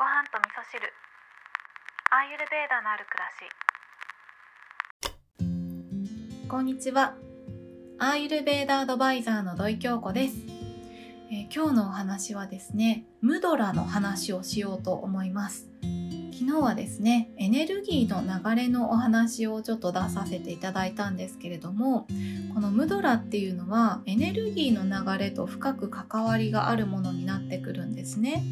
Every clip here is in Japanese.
ご飯と味噌汁アーユルベーダのある暮らしこんにちは。アーユルベーダアドバイザーの土井京子です、えー今日のお話はですね、ムドラの話をしようと思います。昨日はですね、エネルギーの流れのお話をちょっと出させていただいたんですけれども、このムドラっていうのはエネルギーの流れと深く関わりがあるものになってくるんですね。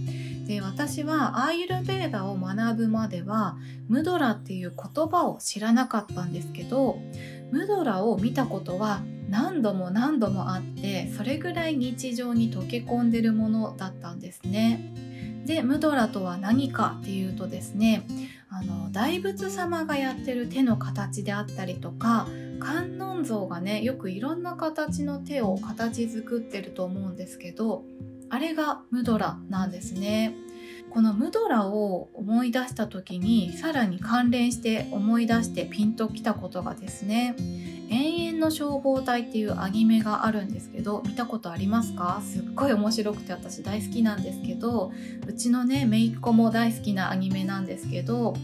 で私はアーユルベーダを学ぶまではムドラっていう言葉を知らなかったんですけどムドラを見たことは何度も何度もあってそれぐらい日常に溶け込んでるものだったんですね。でムドラとは何かっていうとですねあの大仏様がやってる手の形であったりとか観音像がねよくいろんな形の手を形作ってると思うんですけどあれがムドラなんですね。このムドラを思い出した時にさらに関連して思い出してピンときたことがですね永遠の消防隊っていうアニメがあるんですけど見たことありますか？すっごい面白くて私大好きなんですけどうちのね姪っ子も大好きなアニメなんですけど、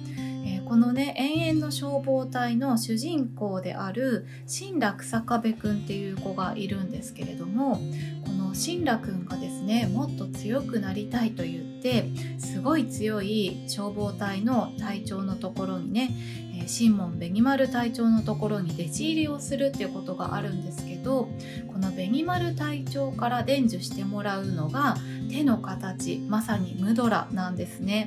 このね永遠の消防隊の主人公である新楽坂部くんっていう子がいるんですけれどもこの新楽くんがですねもっと強くなりたいと言ってすごい強い消防隊の隊長のところにねえー新門紅丸隊長のところに弟子入りをするっていうことがあるんですけどこの紅丸隊長から伝授してもらうのが手の形まさにムドラなんですね。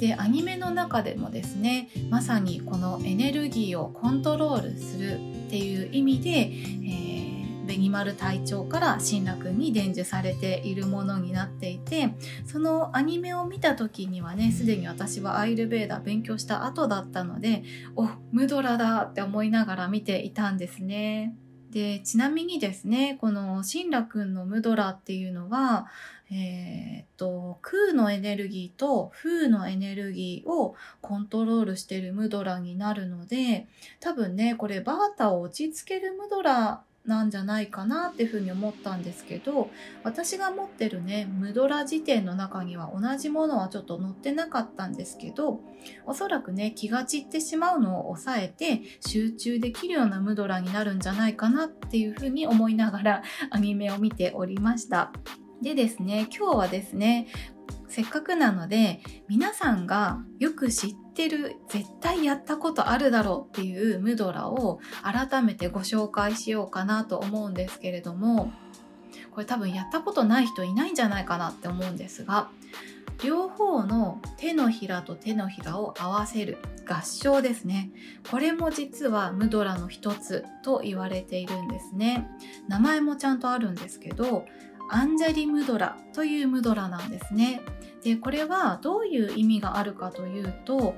でアニメの中でもですねまさにこのエネルギーをコントロールするっていう意味で、えー紅丸隊長から新楽に伝授されているものになっていてそのアニメを見た時にはねすでに私はアイルベーダ勉強した後だったのでおムドラだって思いながら見ていたんですね。でちなみにですねこの新楽のムドラっていうのはえーっと空のエネルギーと風のエネルギーをコントロールしているムドラになるので多分ねこれバータを落ち着けるムドラなんじゃないかなっていうふうに思ったんですけど私が持ってるねムドラ辞典の中には同じものはちょっと載ってなかったんですけどおそらくね気が散ってしまうのを抑えて集中できるようなムドラになるんじゃないかなっていうふうに思いながらアニメを見ておりました。でですね今日はですねせっかくなので皆さんがよく知ってる絶対やったことあるだろうっていうムドラを改めてご紹介しようかなと思うんですけれどもこれ多分やったことない人いないんじゃないかなって思うんですが両方の手のひらと手のひらを合わせる合唱ですね。これも実はムドラの一つと言われているんですね。名前もちゃんとあるんですけどアンジャリムドラというムドラなんですね。でこれはどういう意味があるかというと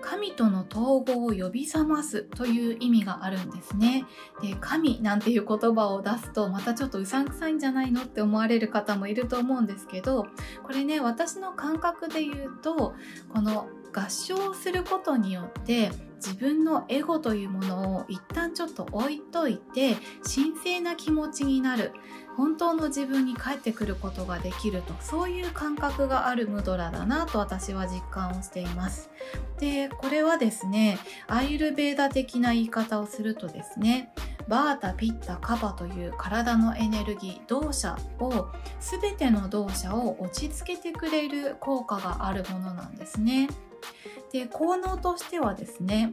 神との統合を呼び覚ますという意味があるんですね。で神なんていう言葉を出すとまたちょっとうさんくさいんじゃないのって思われる方もいると思うんですけどこれね私の感覚で言うとこの合唱することによって自分のエゴというものを一旦ちょっと置いといて神聖な気持ちになる。本当の自分に返ってくることができると。そういう感覚があるムドラだなと私は実感をしています。でこれはですねアイルベーダ的な言い方をするとですねバータピッタカバという体のエネルギー動作を全ての動作を落ち着けてくれる効果があるものなんですね。で効能としてはですね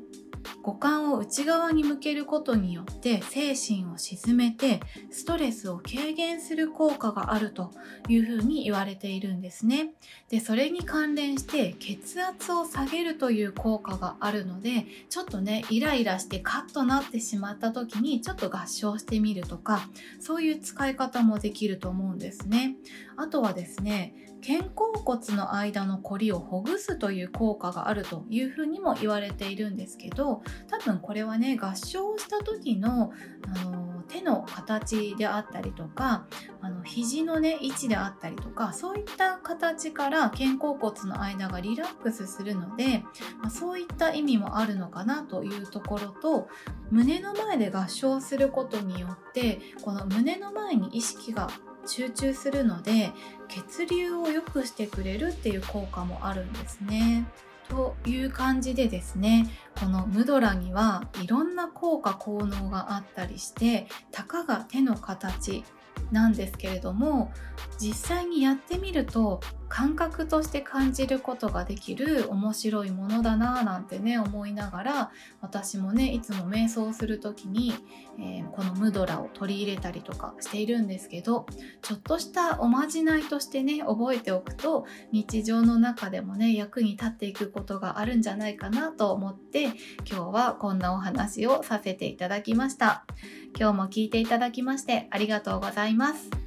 五感を内側に向けることによって精神を鎮めてストレスを軽減する効果があるというふうに言われているんですね。でそれに関連して血圧を下げるという効果があるのでちょっとねイライラしてカッとなってしまった時にちょっと合唱してみるとかそういう使い方もできると思うんですね。あとはですね肩甲骨の間のコリをほぐすという効果があるというふうにも言われているんですけど多分これはね合唱した時のあの手の形であったりとかあの肘のね位置であったりとかそういった形から肩甲骨の間がリラックスするので、まあ、そういった意味もあるのかなというところと胸の前で合唱することによってこの胸の前に意識が集中するので血流を良くしてくれるっていう効果もあるんですね。という感じでですねこのムドラにはいろんな効果効能があったりしてたかが手の形なんですけれども実際にやってみると感覚として感じることができる面白いものだなぁなんてね思いながら私もねいつも瞑想する時に、えー、このムドラを取り入れたりとかしているんですけどちょっとしたおまじないとしてね覚えておくと日常の中でもね役に立っていくことがあるんじゃないかなと思って今日はこんなお話をさせていただきました。今日も聞いていただきましてありがとうございます。